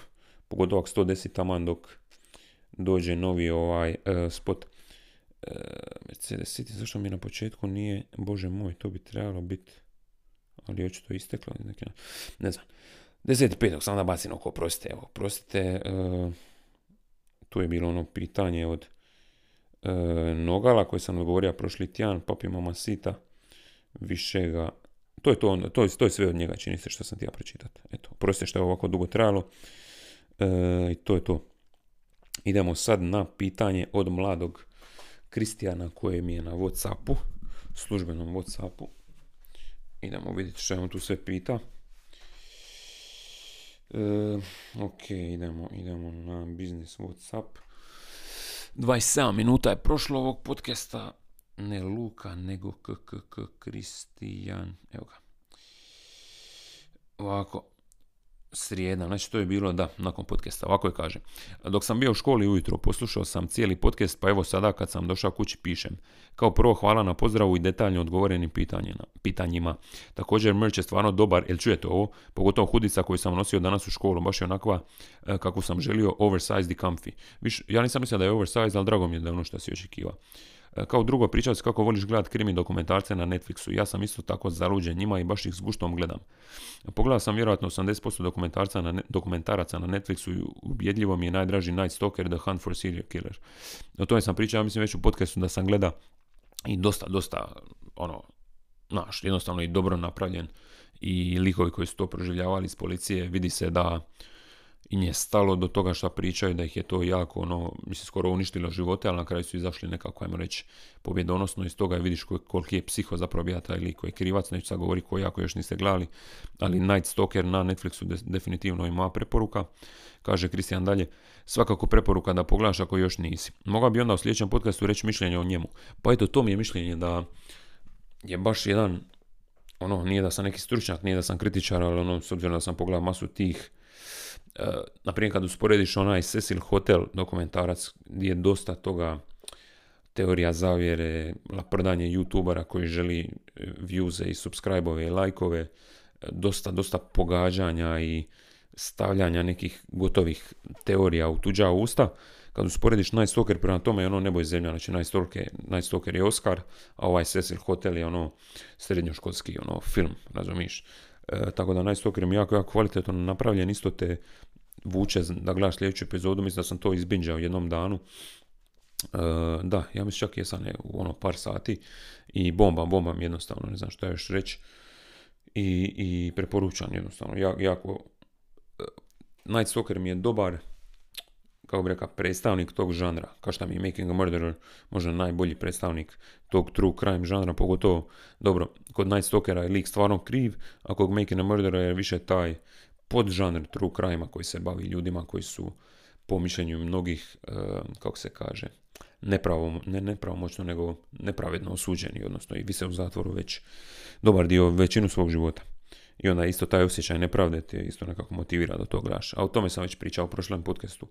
Pogotovo ako 110 taman dok dođe novi ovaj uh, spot. Uh, Mercedes City, zašto mi na početku nije, bože moj, to bi trebalo biti ali očito isteklo. Ne znam. 10.5. sam da bacim oko, prostite, evo, prostite, uh, tu je bilo ono pitanje od Nogala koje sam odgovorio prošli tjedan, papi mama sita, više ga, to je, to, to, je, to je sve od njega, čini se što sam ti ja pročitati. Eto, prostite što je ovako dugo trajalo uh, i to je to. Idemo sad na pitanje od mladog Kristijana koje mi je na Whatsappu, službenom Whatsappu. Idemo vidjeti što je on tu sve pita. E, ok, idemo, idemo na business Whatsapp. 27 minuta je prošlo ovog podcasta. Ne Luka, nego KKK Kristijan. Evo ga. Ovako, srijeda, znači to je bilo, da, nakon podcasta, ovako je kaže. Dok sam bio u školi ujutro, poslušao sam cijeli podcast, pa evo sada kad sam došao kući pišem. Kao prvo hvala na pozdravu i detaljno odgovorenim pitanjima. Također merch je stvarno dobar, jel čujete ovo? Pogotovo hudica koju sam nosio danas u školu, baš je onakva e, kako sam želio, oversized i comfy. Viš, ja nisam mislio da je oversized, ali drago mi je da je ono što si očekiva. Kao drugo, pričao si kako voliš gledat krimi dokumentarce na Netflixu. Ja sam isto tako zaluđen njima i baš ih s guštom gledam. Pogledao sam vjerojatno 80% dokumentarca na, dokumentaraca na Netflixu i ubjedljivo mi je najdraži Night Stalker, The Hunt for Serial Killer. O tome sam pričao, ja mislim već u podcastu da sam gleda i dosta, dosta, ono, znaš, jednostavno i dobro napravljen i likovi koji su to proživljavali iz policije, vidi se da i nje stalo do toga što pričaju, da ih je to jako, ono, mislim, skoro uništilo živote, ali na kraju su izašli nekako, ajmo reći, pobjedonosno iz toga vidiš koliki je psiho zapravo bija taj lik koji je krivac, neću sad govori koji jako još niste gledali, ali Night Stalker na Netflixu definitivno ima preporuka. Kaže Kristijan dalje, svakako preporuka da pogledaš ako još nisi. Mogao bi onda u sljedećem podcastu reći mišljenje o njemu. Pa eto, to mi je mišljenje da je baš jedan, ono, nije da sam neki stručnjak, nije da sam kritičar, ali ono, s obzirom da sam pogledao masu tih Eh, naprimjer kad usporediš onaj Cecil Hotel dokumentarac gdje je dosta toga teorija zavjere, laprdanje youtubera koji želi eh, viewse i subscribe i lajkove, eh, dosta, dosta pogađanja i stavljanja nekih gotovih teorija u tuđa usta. Kad usporediš Night Stalker prema tome je ono nebo i zemlja, znači Night Stalker, Night Stalker je Oscar, a ovaj Cecil Hotel je ono srednjoškolski ono, film, razumiješ. E, tako da Night jako, jako kvalitetno napravljen, isto te vuče da gledaš sljedeću epizodu, mislim da sam to izbinđao jednom danu. Uh, da, ja mislim čak jesam u ono par sati i bomba, bomba mi jednostavno, ne znam što još reći. I, i preporučam jednostavno, ja, jako, Night Stalker mi je dobar, kao bi rekao, predstavnik tog žanra. Kao što mi je Making a Murderer možda najbolji predstavnik tog true crime žanra, pogotovo, dobro, kod Night Stalkera je lik stvarno kriv, a kod Making a Murderer je više taj podžanr true crime koji se bavi ljudima koji su po mišljenju mnogih, uh, kako se kaže, nepravo, ne nepravomoćno, nego nepravedno osuđeni, odnosno i vise u zatvoru već dobar dio, većinu svog života. I onda isto taj osjećaj nepravde te isto nekako motivira do tog glaš. A o tome sam već pričao u prošlom podcastu,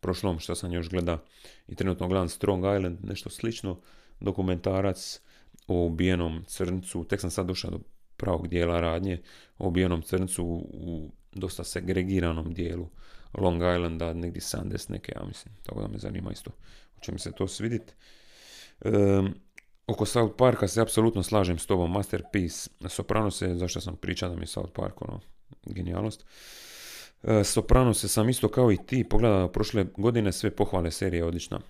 prošlom što sam još gleda i trenutno gledam Strong Island, nešto slično, dokumentarac o ubijenom crncu, tek sam sad došao do pravog dijela radnje, o ubijenom crncu u dosta segregiranom dijelu Long Islanda, negdje 70 neke, ja mislim, tako da me zanima isto. Će mi se to svidjeti. Oko South Parka se apsolutno slažem s tobom, Masterpiece. Sopranos je, zašto sam pričao da mi je South Park, ono, genijalnost. E, Sopranos se sam isto kao i ti pogledao prošle godine, sve pohvale serije odlična.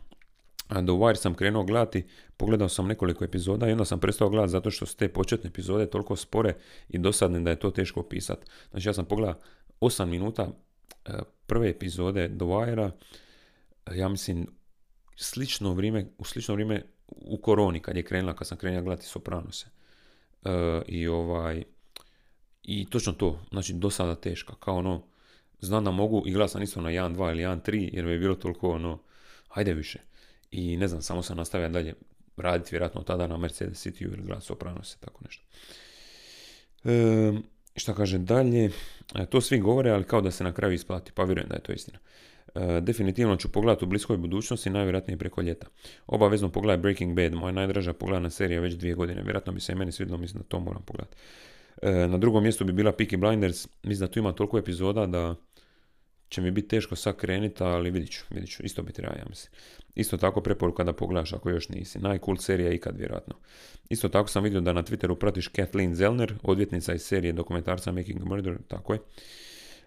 A do Wire sam krenuo gledati, pogledao sam nekoliko epizoda i onda sam prestao gledati zato što su te početne epizode toliko spore i dosadne da je to teško opisati. Znači ja sam pogledao 8 minuta e, prve epizode do Wire-a, ja mislim slično vrijeme, u slično vrijeme u koroni kad je krenula, kad sam krenula gledati Sopranose. Uh, I ovaj, i točno to, znači do sada teška, kao ono, znam da mogu, i sam isto na 1.2 ili 1.3, jer mi je bilo toliko ono, hajde više. I ne znam, samo sam nastavio dalje raditi vjerojatno tada na Mercedes City ili gledati Sopranose, tako nešto. Um, šta kaže dalje, e, to svi govore, ali kao da se na kraju isplati, pa vjerujem da je to istina. E, definitivno ću pogledati u bliskoj budućnosti, najvjerojatnije preko ljeta. Obavezno pogledaj Breaking Bad, moja najdraža pogledana serija već dvije godine. Vjerojatno bi se i meni svidjelo, mislim da to moram pogledati. E, na drugom mjestu bi bila Peaky Blinders, mislim da tu ima toliko epizoda da će mi biti teško sad krenuti, ali vidit ću, vidit ću, isto bi treba, ja mislim. Isto tako preporuka da pogledaš ako još nisi. Najcool serija ikad, vjerojatno. Isto tako sam vidio da na Twitteru pratiš Kathleen Zellner, odvjetnica iz serije dokumentarca Making a Murder, tako je.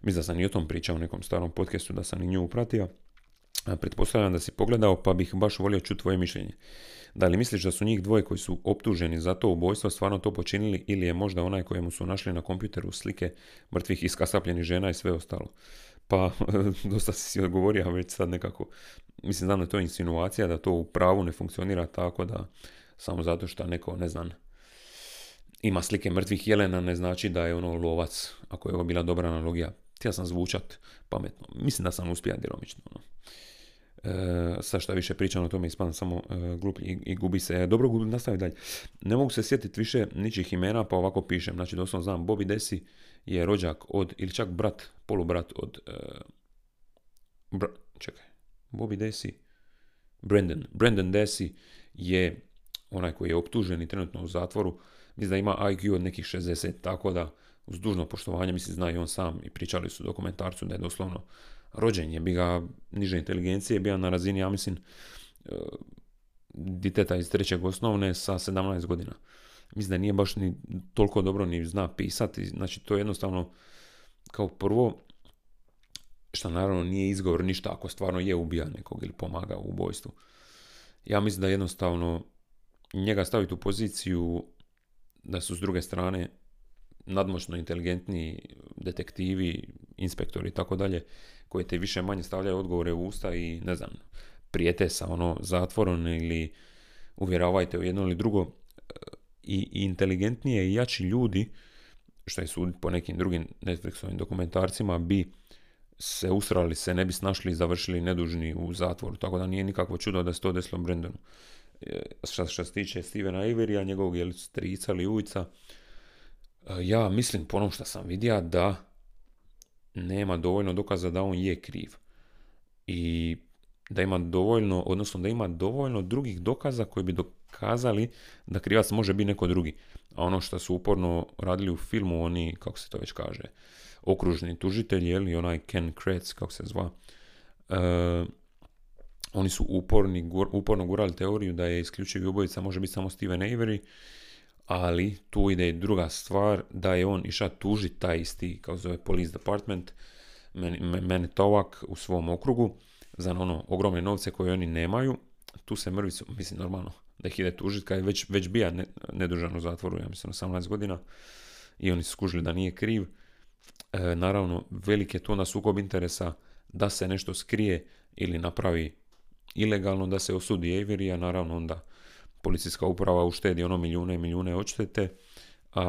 Mislim da sam i o tom pričao u nekom starom podcastu da sam i nju upratio. Pretpostavljam da si pogledao pa bih baš volio čuti tvoje mišljenje. Da li misliš da su njih dvoje koji su optuženi za to ubojstvo stvarno to počinili ili je možda onaj kojemu su našli na kompjuteru slike mrtvih iskasapljenih žena i sve ostalo? Pa, dosta si odgovorio, a već sad nekako, mislim znam da je to insinuacija, da to u pravu ne funkcionira tako da samo zato što neko, ne znam, ima slike mrtvih jelena ne znači da je ono lovac, ako je ovo bila dobra analogija. Htio sam zvučat pametno. Mislim da sam uspio djelomično. Ono. E, sad što više pričam o tome ispadam samo e, glup i, i, gubi se. E, dobro, nastavi dalje. Ne mogu se sjetiti više ničih imena, pa ovako pišem. Znači, doslovno znam, Bobby Desi je rođak od, ili čak brat, polubrat od, e, bra, čekaj, Bobby Desi, Brandon. Brandon Desi je onaj koji je optužen i trenutno u zatvoru. Mislim da ima IQ od nekih 60, tako da uz dužno poštovanje, mislim, zna i on sam i pričali su dokumentarcu da je doslovno rođen je, bi ga niže inteligencije, bio na razini, ja mislim, e, diteta iz trećeg osnovne sa 17 godina. Mislim da nije baš ni toliko dobro ni zna pisati, znači to je jednostavno kao prvo, što naravno nije izgovor ništa ako stvarno je ubija nekog ili pomaga u ubojstvu. Ja mislim da jednostavno njega staviti u poziciju da su s druge strane nadmoćno inteligentni detektivi, inspektori i tako dalje, koji te više manje stavljaju odgovore u usta i ne znam, prijete sa ono zatvorom ili uvjeravajte u jedno ili drugo i, i inteligentnije i jači ljudi, što je sud po nekim drugim Netflixovim dokumentarcima, bi se usrali, se ne bi snašli i završili nedužni u zatvoru. Tako da nije nikakvo čudo da se to desilo Brendonu. E, što, se tiče Stevena Iverija, njegovog je strica ili ujica, E, ja mislim po onom što sam vidio da nema dovoljno dokaza da on je kriv. I da ima dovoljno, odnosno da ima dovoljno drugih dokaza koji bi dokazali da krivac može biti neko drugi. A ono što su uporno radili u filmu, oni, kako se to već kaže, okružni tužitelji, ili onaj Ken Kretz, kako se zva, e, oni su uporni, uporno gurali teoriju da je isključivi ubojica može biti samo Steven Avery ali tu ide druga stvar da je on išao tužiti taj isti, kao zove police department, Tovak u svom okrugu za ono ogromne novce koje oni nemaju. Tu se mrvi su, mislim normalno, da ih ide tužiti kad je već, već bija ne, nedužan u zatvoru, ja mislim 18 godina i oni su skužili da nije kriv E, naravno, velik je to na sukob interesa da se nešto skrije ili napravi ilegalno da se osudi Avery, a naravno onda policijska uprava uštedi ono milijune i milijune odštete, a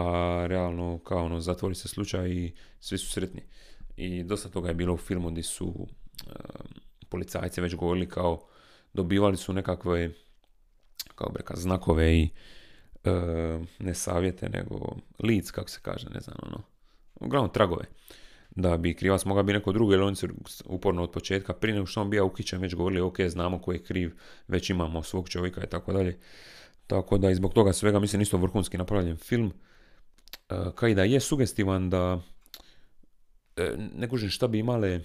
realno kao ono zatvori se slučaj i svi su sretni. I dosta toga je bilo u filmu gdje su uh, policajci već govorili kao dobivali su nekakve kao breka, znakove i uh, ne savjete, nego lic, kako se kaže, ne znam, ono, uglavnom tragove da bi krivac mogao biti neko drugi, jer oni su uporno od početka, prije nego što on bija uhićen, već govorili, ok, znamo ko je kriv, već imamo svog čovjeka i tako dalje. Tako da i zbog toga svega mislim isto vrhunski napravljen film. E, Kaj da je sugestivan da e, ne kužim šta bi imale e,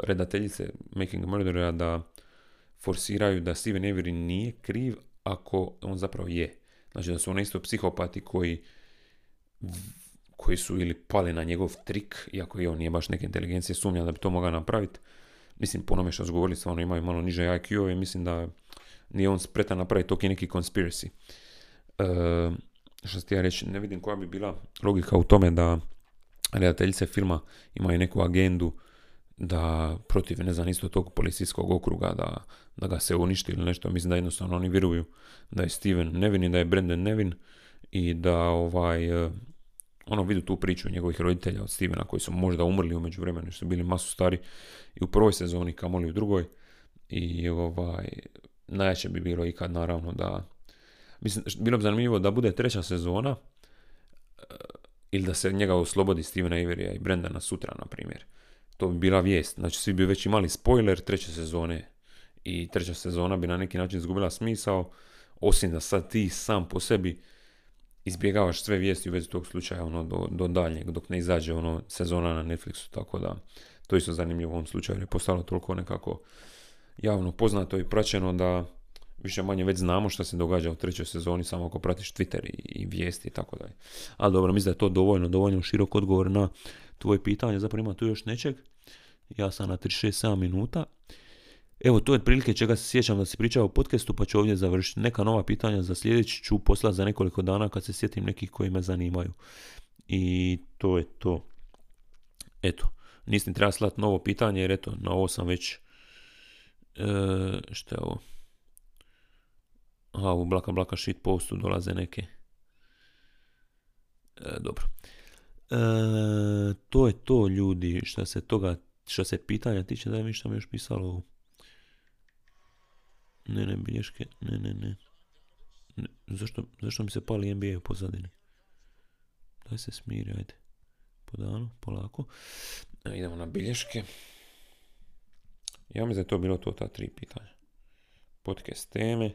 redateljice Making a Murderer da forsiraju da Steven Avery nije kriv ako on zapravo je. Znači da su oni isto psihopati koji koji su ili pali na njegov trik, iako i on nije baš neke inteligencije, sumnja da bi to mogao napraviti. Mislim, po onome što su govorili, stvarno imaju malo niže IQ i mislim da nije on spretan napraviti toki neki conspiracy. E, što ti ja reći, ne vidim koja bi bila logika u tome da redateljice filma imaju neku agendu da protiv, ne znam, isto tog policijskog okruga, da, da ga se uništi ili nešto. Mislim da jednostavno oni vjeruju da je Steven nevin i da je Brandon nevin i da ovaj, e, ono vidu tu priču njegovih roditelja od Stevena koji su možda umrli u međuvremenu, su bili masu stari i u prvoj sezoni kamoli u drugoj i ovaj najjače bi bilo ikad naravno da mislim bilo bi zanimljivo da bude treća sezona eh, ili da se njega oslobodi Stevena Avery i Brendana sutra na primjer. To bi bila vijest. Znači svi bi već imali spoiler treće sezone i treća sezona bi na neki način izgubila smisao osim da sad ti sam po sebi izbjegavaš sve vijesti u vezi tog slučaja ono, do, do daljnjeg, dok ne izađe ono sezona na Netflixu, tako da to isto zanimljivo u ovom slučaju je postalo toliko nekako javno poznato i praćeno da više manje već znamo što se događa u trećoj sezoni samo ako pratiš Twitter i, i vijesti i tako dalje. Ali dobro, mislim da je to dovoljno, dovoljno širok odgovor na tvoje pitanje, zapravo ima tu još nečeg. Ja sam na 36 minuta. Evo, to je otprilike čega se sjećam da se pričao u podcastu, pa ću ovdje završiti. Neka nova pitanja za sljedeći ću poslati za nekoliko dana kad se sjetim nekih koji me zanimaju. I to je to. Eto, nisam treba slati novo pitanje jer eto, na ovo sam već... E, što je ovo? Aha, u blaka blaka shit postu dolaze neke. E, dobro. E, to je to ljudi što se toga što se pitanja tiče da mi što mi još pisalo ne, ne, bilješke, ne, ne, ne. Zašto, zašto mi se pali NBA u pozadini? Daj se smiri, ajde. Podano, polako. A idemo na bilješke. Ja mislim da je to bilo to, ta tri pitanja. Podcast teme.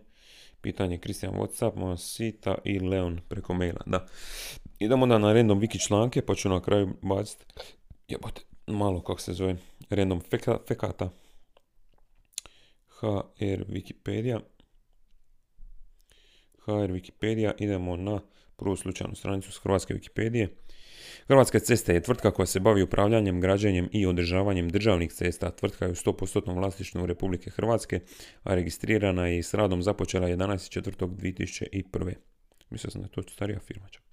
Pitanje Kristijan Whatsapp, moja sita i Leon preko maila. Da. Idemo da na random wiki članke, pa ću na kraju baciti jebote, malo kako se zove, random fekata. HR Wikipedia. HR Wikipedia, idemo na prvu slučajnu stranicu s Hrvatske Wikipedije. Hrvatske ceste je tvrtka koja se bavi upravljanjem, građenjem i održavanjem državnih cesta. Tvrtka je u 100% vlasništvu Republike Hrvatske, a registrirana je i s radom započela 11.4.2001. Mislio sam da je to starija firma čak.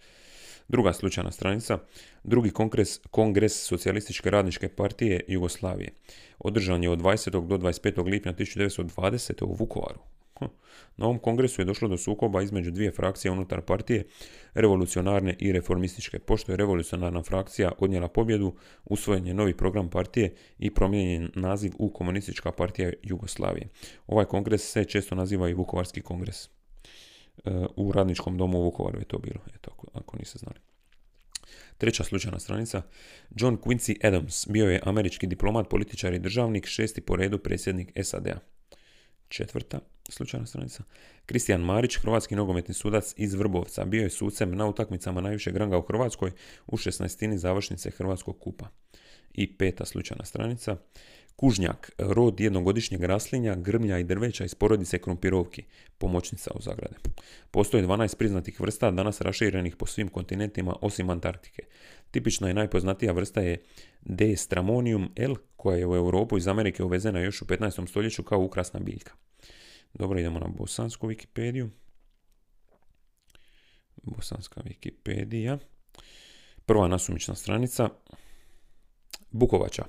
Druga slučajna stranica, drugi kongres, kongres Socijalističke radničke partije Jugoslavije. Održan je od 20. do 25. lipnja 1920. u Vukovaru. Hm. Na ovom kongresu je došlo do sukoba između dvije frakcije unutar partije, revolucionarne i reformističke. Pošto je revolucionarna frakcija odnijela pobjedu, usvojen je novi program partije i promijenjen naziv u Komunistička partija Jugoslavije. Ovaj kongres se često naziva i Vukovarski kongres u radničkom domu u Vukovaru je to bilo, eto, ako, ako niste znali. Treća slučajna stranica. John Quincy Adams bio je američki diplomat, političar i državnik, šesti po redu predsjednik SAD-a. Četvrta slučajna stranica. Kristijan Marić, hrvatski nogometni sudac iz Vrbovca, bio je sucem na utakmicama najvišeg ranga u Hrvatskoj u 16. završnice Hrvatskog kupa. I peta slučajna stranica. Kužnjak, rod jednogodišnjeg raslinja, grmlja i drveća iz porodice krumpirovki, pomoćnica u zagrade. Postoje 12 priznatih vrsta, danas raširenih po svim kontinentima osim Antarktike. Tipična i najpoznatija vrsta je D. stramonium L, koja je u Europu iz Amerike uvezena još u 15. stoljeću kao ukrasna biljka. Dobro, idemo na bosansku Wikipediju. Bosanska Wikipedija. prva nasumična stranica. Bukovača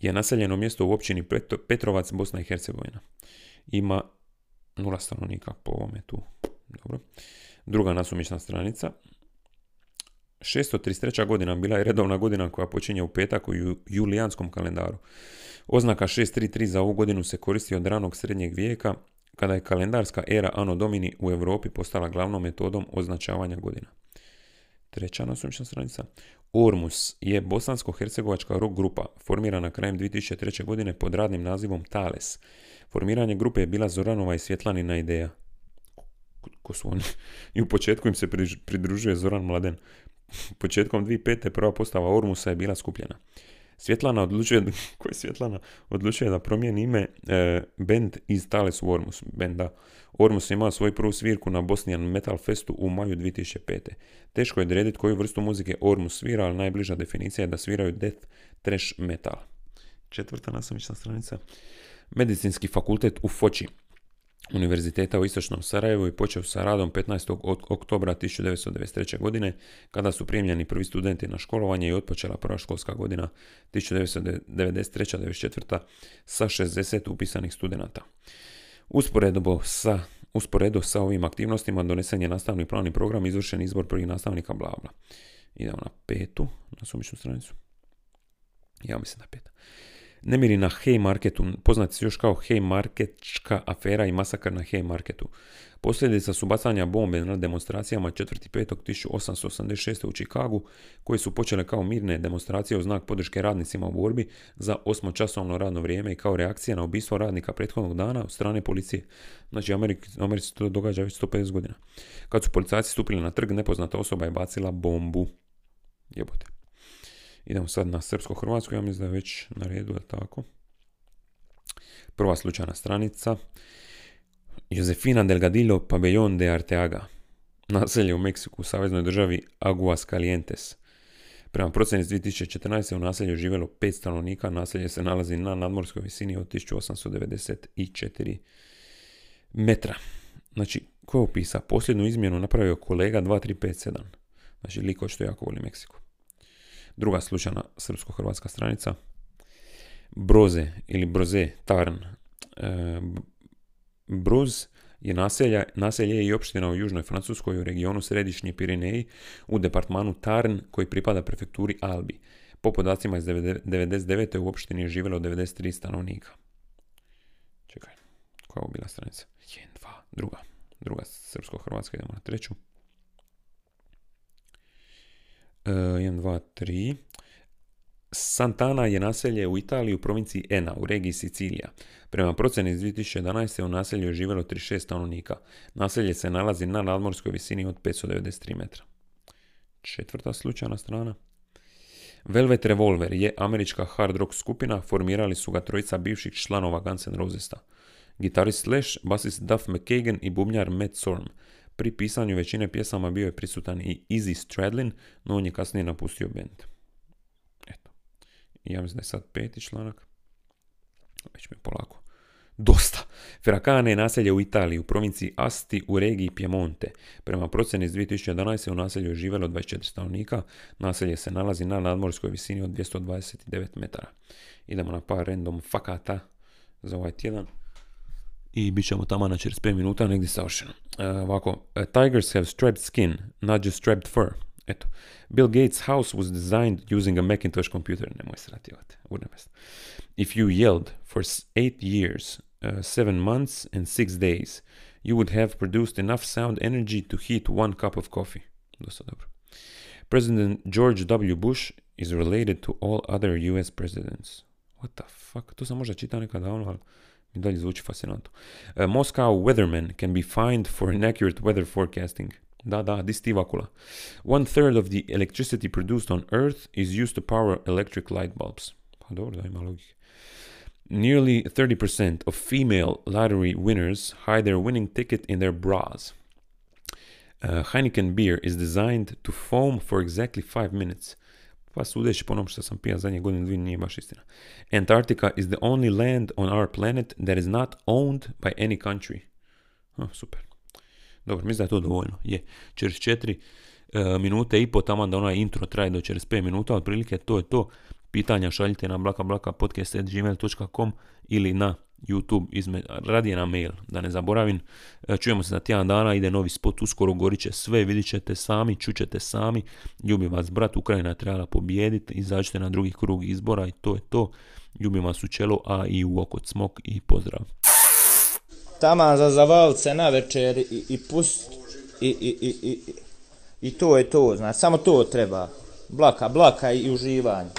je naseljeno mjesto u općini Petrovac, Bosna i Hercegovina. Ima nula stanovnika po ovome tu. Dobro. Druga nasumična stranica. 633. godina bila je redovna godina koja počinje u petak u julijanskom kalendaru. Oznaka 633 za ovu godinu se koristi od ranog srednjeg vijeka, kada je kalendarska era Anno Domini u Europi postala glavnom metodom označavanja godina. Treća nasumična stranica. Ormus je bosansko-hercegovačka rock grupa formirana krajem 2003. godine pod radnim nazivom Tales. Formiranje grupe je bila Zoranova i Svjetlanina ideja. Ko su oni? I u početku im se pridružuje Zoran Mladen. Početkom 2005. prva postava Ormusa je bila skupljena. Svjetlana odlučuje, koji Svjetlana, odlučuje da promijeni ime e, band iz Tales u Ormus. Benda. Ormus je imao svoju prvu svirku na Bosnian Metal Festu u maju 2005. Teško je odrediti koju vrstu muzike Ormus svira, ali najbliža definicija je da sviraju death, trash metal. Četvrta nasamična stranica. Medicinski fakultet u Foči. Univerziteta u Istočnom Sarajevu i počeo sa radom 15. oktobra 1993. godine kada su primljeni prvi studenti na školovanje i otpočela prva školska godina 1993-1994. sa 60 upisanih studenata. Usporedbo sa Usporedo sa ovim aktivnostima donesen je nastavni plan i program, izvršen izbor prvih nastavnika, bla bla. Idemo na petu, na sumičnu stranicu. Ja mislim na peta. Nemiri na Haymarketu, poznati se još kao Haymarketčka afera i masakar na Haymarketu. Posljedica su bacanja bombe na demonstracijama 4.5.1886. u Čikagu, koje su počele kao mirne demonstracije u znak podrške radnicima u borbi za osmočasovno radno vrijeme i kao reakcija na ubistvo radnika prethodnog dana od strane policije. Znači, Americi, Americi to događa već 150 godina. Kad su policajci stupili na trg, nepoznata osoba je bacila bombu. Jebote. Idemo sad na srpsko-hrvatsku, ja mislim da je već na redu, je tako? Prva slučajna stranica. Josefina Delgadillo Pabellon de Arteaga. Naselje u Meksiku, u saveznoj državi Aguas Calientes. Prema procjeni iz 2014. u naselju živjelo pet stanovnika, naselje se nalazi na nadmorskoj visini od 1894 metra. Znači, ko je opisao? Posljednu izmjenu napravio kolega 2357. Znači, liko što jako voli Meksiku. Druga slučajna srpsko-hrvatska stranica. Broze ili Broze, Tarn. E, Bruz je naselja, naselje i opština u južnoj Francuskoj u regionu Središnje Pirineji u departmanu Tarn koji pripada prefekturi Albi. Po podacima iz 99. u opštini je živjelo 93 stanovnika. Čekaj, koja je bila stranica? 1, 2, druga. Druga srpsko-hrvatska, idemo na treću. 1, 2, 3. Santana je naselje u Italiji u provinciji Ena, u regiji Sicilija. Prema procjeni iz 2011. u naselju je živjelo 36 stanovnika. Naselje se nalazi na nadmorskoj visini od 593 metra. Četvrta slučajna strana. Velvet Revolver je američka hard rock skupina, formirali su ga trojica bivših članova Guns N' Rosesa. Gitarist Slash, basist Duff McKagan i bubnjar Matt Sorm. Pri pisanju većine pjesama bio je prisutan i Izzy Stradlin, no on je kasnije napustio band. Eto. Ja mislim da je sad peti članak. Već mi je polako. Dosta. Ferracane je naselje u Italiji, u provinciji Asti u regiji Piemonte. Prema procjeni iz 2011. u naselju je živjelo 24 stanovnika. Naselje se nalazi na nadmorskoj visini od 229 metara. Idemo na par random fakata za ovaj tjedan i bit ćemo tamo na 45 minuta negdje savršeno. Uh, ovako, uh, tigers have striped skin, not just striped fur. Eto, Bill Gates' house was designed using a Macintosh computer. Nemoj se rativati, urnebest. If you yelled for eight years, uh, months and six days, you would have produced enough sound energy to heat one cup of coffee. Dosta dobro. President George W. Bush is related to all other US presidents. What the fuck? To sam možda čitao nekada ono, ali i dalje zvuči fascinantno. Uh, Moscow weathermen can be fined for inaccurate weather forecasting. Da, da, di. One third of the electricity produced on Earth is used to power electric light bulbs. Pa dobro, da ima logike. Nearly 30% of female lottery winners hide their winning ticket in their bras. Uh, Heineken beer is designed to foam for exactly 5 minutes. Pa sudeći po onom što sam pija zadnje godine dvije nije baš istina. Antarctica is the only land on our planet that is not owned by any country. Oh, super. Dobro, mislim da je to dovoljno. Je. 44. e, minute i po, tamo da onaj intro traje do 45 minuta, otprilike to je to. Pitanja šaljite na blakablakapodcast.gmail.com ili na YouTube, izme, radije na mail, da ne zaboravim. E, čujemo se za tjedan dana, ide novi spot, uskoro gorit sve, vidit ćete sami, čućete sami. Ljubim vas, brat, Ukrajina trebala pobijediti, izađite na drugi krug izbora i to je to. Ljubim vas u čelo, a i u okot smok i pozdrav. Taman za zavalce na večer i, i pust i, i, i, i, i to je to, znači samo to treba. Blaka, blaka i uživanje.